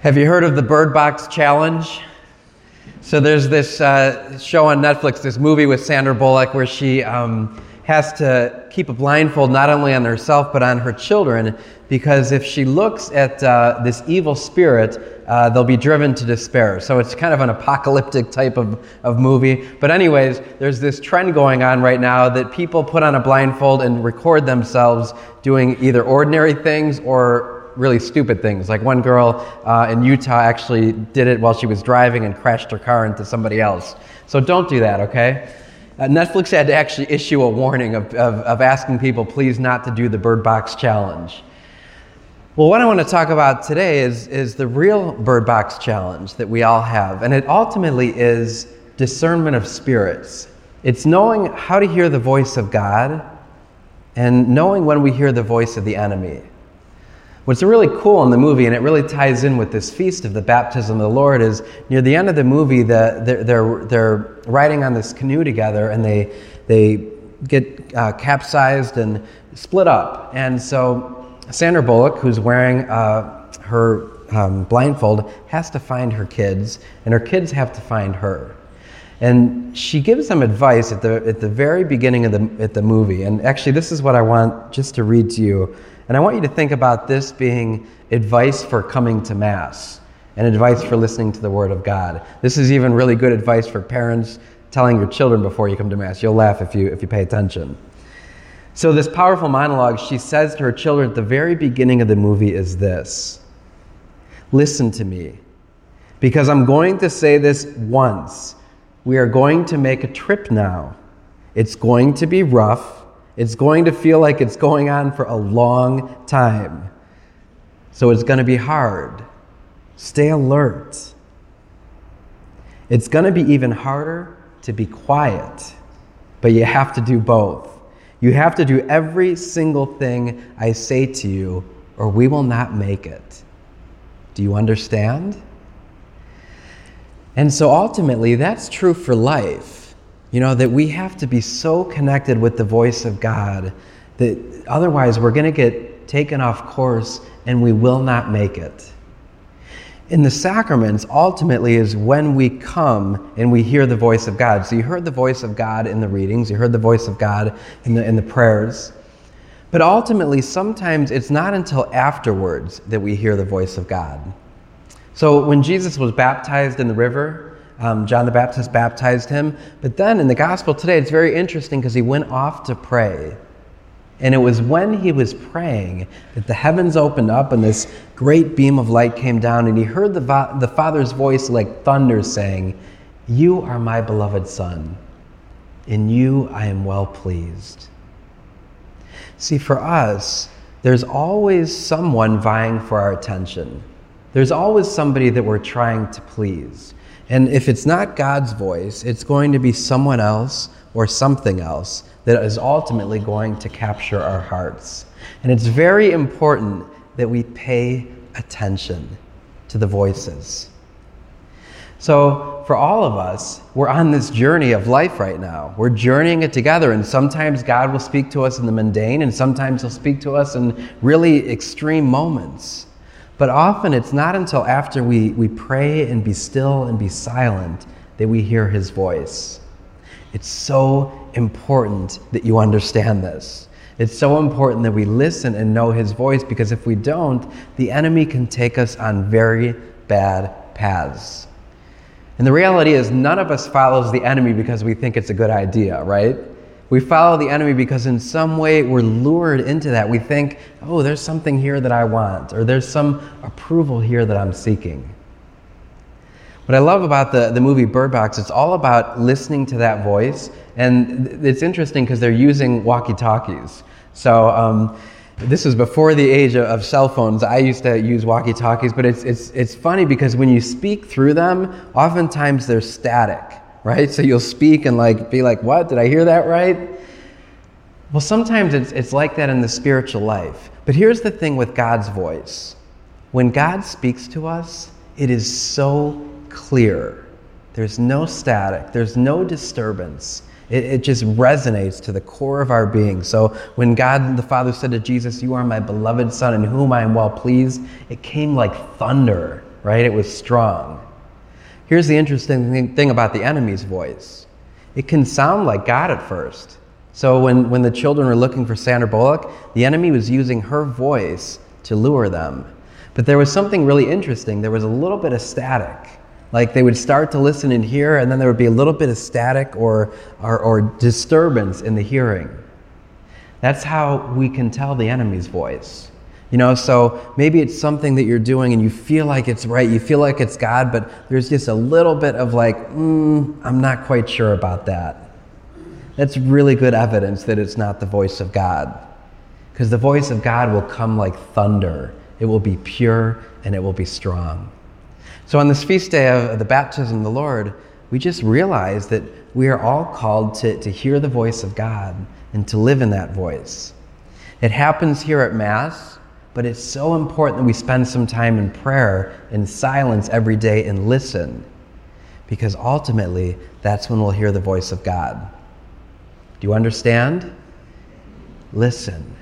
Have you heard of the Bird Box Challenge? So there's this uh, show on Netflix, this movie with Sandra Bullock, where she um, has to keep a blindfold not only on herself but on her children, because if she looks at uh, this evil spirit, uh, they'll be driven to despair. So it's kind of an apocalyptic type of, of movie. But, anyways, there's this trend going on right now that people put on a blindfold and record themselves doing either ordinary things or really stupid things. Like one girl uh, in Utah actually did it while she was driving and crashed her car into somebody else. So don't do that, okay? Uh, Netflix had to actually issue a warning of, of, of asking people please not to do the Bird Box Challenge. Well, what I want to talk about today is, is the real Bird Box Challenge that we all have, and it ultimately is discernment of spirits. It's knowing how to hear the voice of God and knowing when we hear the voice of the enemy. What's really cool in the movie, and it really ties in with this feast of the baptism of the Lord, is near the end of the movie, the, they're, they're, they're riding on this canoe together and they, they get uh, capsized and split up. And so Sandra Bullock, who's wearing uh, her um, blindfold, has to find her kids, and her kids have to find her. And she gives them advice at the, at the very beginning of the, at the movie. And actually, this is what I want just to read to you and I want you to think about this being advice for coming to Mass and advice for listening to the Word of God. This is even really good advice for parents telling your children before you come to Mass. You'll laugh if you, if you pay attention. So, this powerful monologue she says to her children at the very beginning of the movie is this Listen to me, because I'm going to say this once. We are going to make a trip now. It's going to be rough. It's going to feel like it's going on for a long time. So it's going to be hard. Stay alert. It's going to be even harder to be quiet, but you have to do both. You have to do every single thing I say to you, or we will not make it. Do you understand? And so ultimately, that's true for life. You know, that we have to be so connected with the voice of God that otherwise we're going to get taken off course and we will not make it. In the sacraments, ultimately, is when we come and we hear the voice of God. So you heard the voice of God in the readings, you heard the voice of God in the, in the prayers. But ultimately, sometimes it's not until afterwards that we hear the voice of God. So when Jesus was baptized in the river, um, John the Baptist baptized him. But then in the gospel today, it's very interesting because he went off to pray. And it was when he was praying that the heavens opened up and this great beam of light came down, and he heard the, the Father's voice like thunder saying, You are my beloved Son. In you I am well pleased. See, for us, there's always someone vying for our attention. There's always somebody that we're trying to please. And if it's not God's voice, it's going to be someone else or something else that is ultimately going to capture our hearts. And it's very important that we pay attention to the voices. So, for all of us, we're on this journey of life right now. We're journeying it together, and sometimes God will speak to us in the mundane, and sometimes He'll speak to us in really extreme moments. But often it's not until after we, we pray and be still and be silent that we hear his voice. It's so important that you understand this. It's so important that we listen and know his voice because if we don't, the enemy can take us on very bad paths. And the reality is, none of us follows the enemy because we think it's a good idea, right? We follow the enemy because in some way we're lured into that. We think, oh, there's something here that I want, or there's some approval here that I'm seeking. What I love about the, the movie Bird Box, it's all about listening to that voice. And it's interesting because they're using walkie talkies. So, um, this is before the age of cell phones. I used to use walkie talkies, but it's, it's, it's funny because when you speak through them, oftentimes they're static right? So you'll speak and like be like, what? Did I hear that right? Well, sometimes it's, it's like that in the spiritual life. But here's the thing with God's voice when God speaks to us, it is so clear. There's no static, there's no disturbance. It, it just resonates to the core of our being. So when God the Father said to Jesus, You are my beloved Son in whom I am well pleased, it came like thunder, right? It was strong. Here's the interesting thing about the enemy's voice it can sound like God at first. So when, when the children were looking for Sandra Bullock, the enemy was using her voice to lure them. But there was something really interesting. There was a little bit of static. Like they would start to listen and hear, and then there would be a little bit of static or, or, or disturbance in the hearing. That's how we can tell the enemy's voice. You know, so maybe it's something that you're doing and you feel like it's right, you feel like it's God, but there's just a little bit of like, mm, I'm not quite sure about that that's really good evidence that it's not the voice of God. Because the voice of God will come like thunder, it will be pure and it will be strong. So, on this feast day of the baptism of the Lord, we just realize that we are all called to, to hear the voice of God and to live in that voice. It happens here at Mass, but it's so important that we spend some time in prayer, in silence every day, and listen. Because ultimately, that's when we'll hear the voice of God. Do you understand? Listen.